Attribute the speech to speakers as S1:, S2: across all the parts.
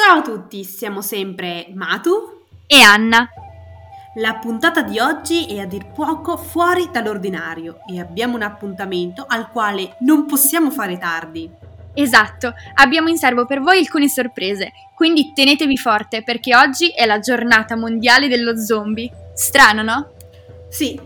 S1: Ciao a tutti, siamo sempre Matu
S2: e Anna.
S1: La puntata di oggi è a dir poco fuori dall'ordinario e abbiamo un appuntamento al quale non possiamo fare tardi.
S2: Esatto, abbiamo in serbo per voi alcune sorprese, quindi tenetevi forte perché oggi è la giornata mondiale dello zombie. Strano, no?
S1: Sì,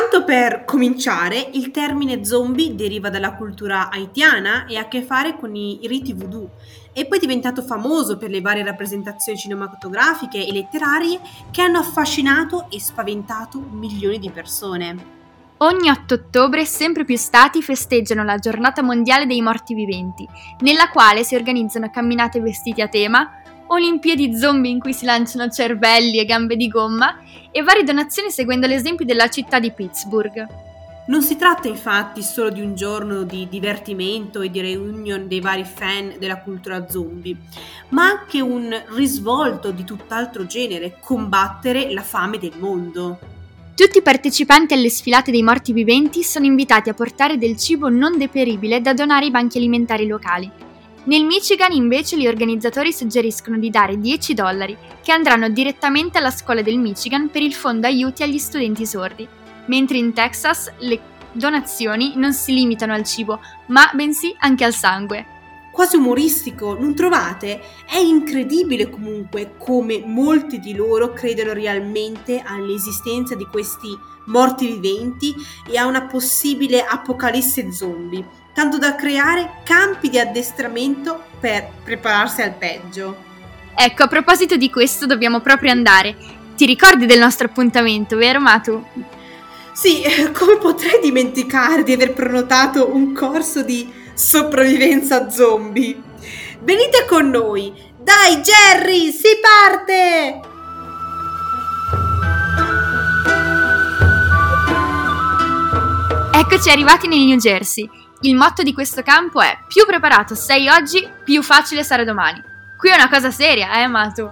S1: tanto per cominciare, il termine zombie deriva dalla cultura haitiana e ha a che fare con i riti voodoo e poi è diventato famoso per le varie rappresentazioni cinematografiche e letterarie che hanno affascinato e spaventato milioni di persone.
S2: Ogni 8 ottobre sempre più stati festeggiano la giornata mondiale dei morti viventi, nella quale si organizzano camminate vestiti a tema, Olimpiadi zombie in cui si lanciano cervelli e gambe di gomma e varie donazioni seguendo l'esempio della città di Pittsburgh.
S1: Non si tratta infatti solo di un giorno di divertimento e di reunion dei vari fan della cultura zombie, ma anche un risvolto di tutt'altro genere, combattere la fame del mondo.
S2: Tutti i partecipanti alle sfilate dei morti viventi sono invitati a portare del cibo non deperibile da donare ai banchi alimentari locali. Nel Michigan invece gli organizzatori suggeriscono di dare 10 dollari che andranno direttamente alla scuola del Michigan per il fondo aiuti agli studenti sordi, mentre in Texas le donazioni non si limitano al cibo, ma bensì anche al sangue.
S1: Quasi umoristico, non trovate? È incredibile comunque come molti di loro credono realmente all'esistenza di questi morti viventi e a una possibile apocalisse zombie tanto da creare campi di addestramento per prepararsi al peggio.
S2: Ecco, a proposito di questo dobbiamo proprio andare. Ti ricordi del nostro appuntamento, vero Matu?
S1: Sì, come potrei dimenticare di aver prenotato un corso di sopravvivenza zombie? Venite con noi! Dai Jerry, si parte!
S2: Eccoci arrivati nel New Jersey il motto di questo campo è più preparato sei oggi, più facile sarà domani. Qui è una cosa seria, eh, Matu?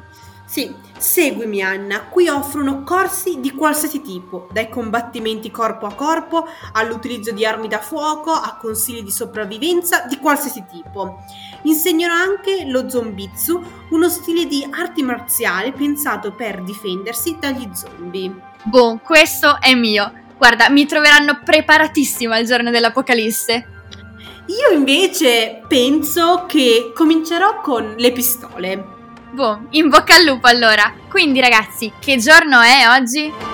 S1: Sì, seguimi Anna, qui offrono corsi di qualsiasi tipo, dai combattimenti corpo a corpo all'utilizzo di armi da fuoco a consigli di sopravvivenza di qualsiasi tipo. Insegnano anche lo zombitsu, uno stile di arti marziali pensato per difendersi dagli zombie.
S2: Boh, questo è mio. Guarda, mi troveranno preparatissima al giorno dell'apocalisse.
S1: Io invece penso che comincerò con le pistole.
S2: Boh, in bocca al lupo allora. Quindi ragazzi, che giorno è oggi?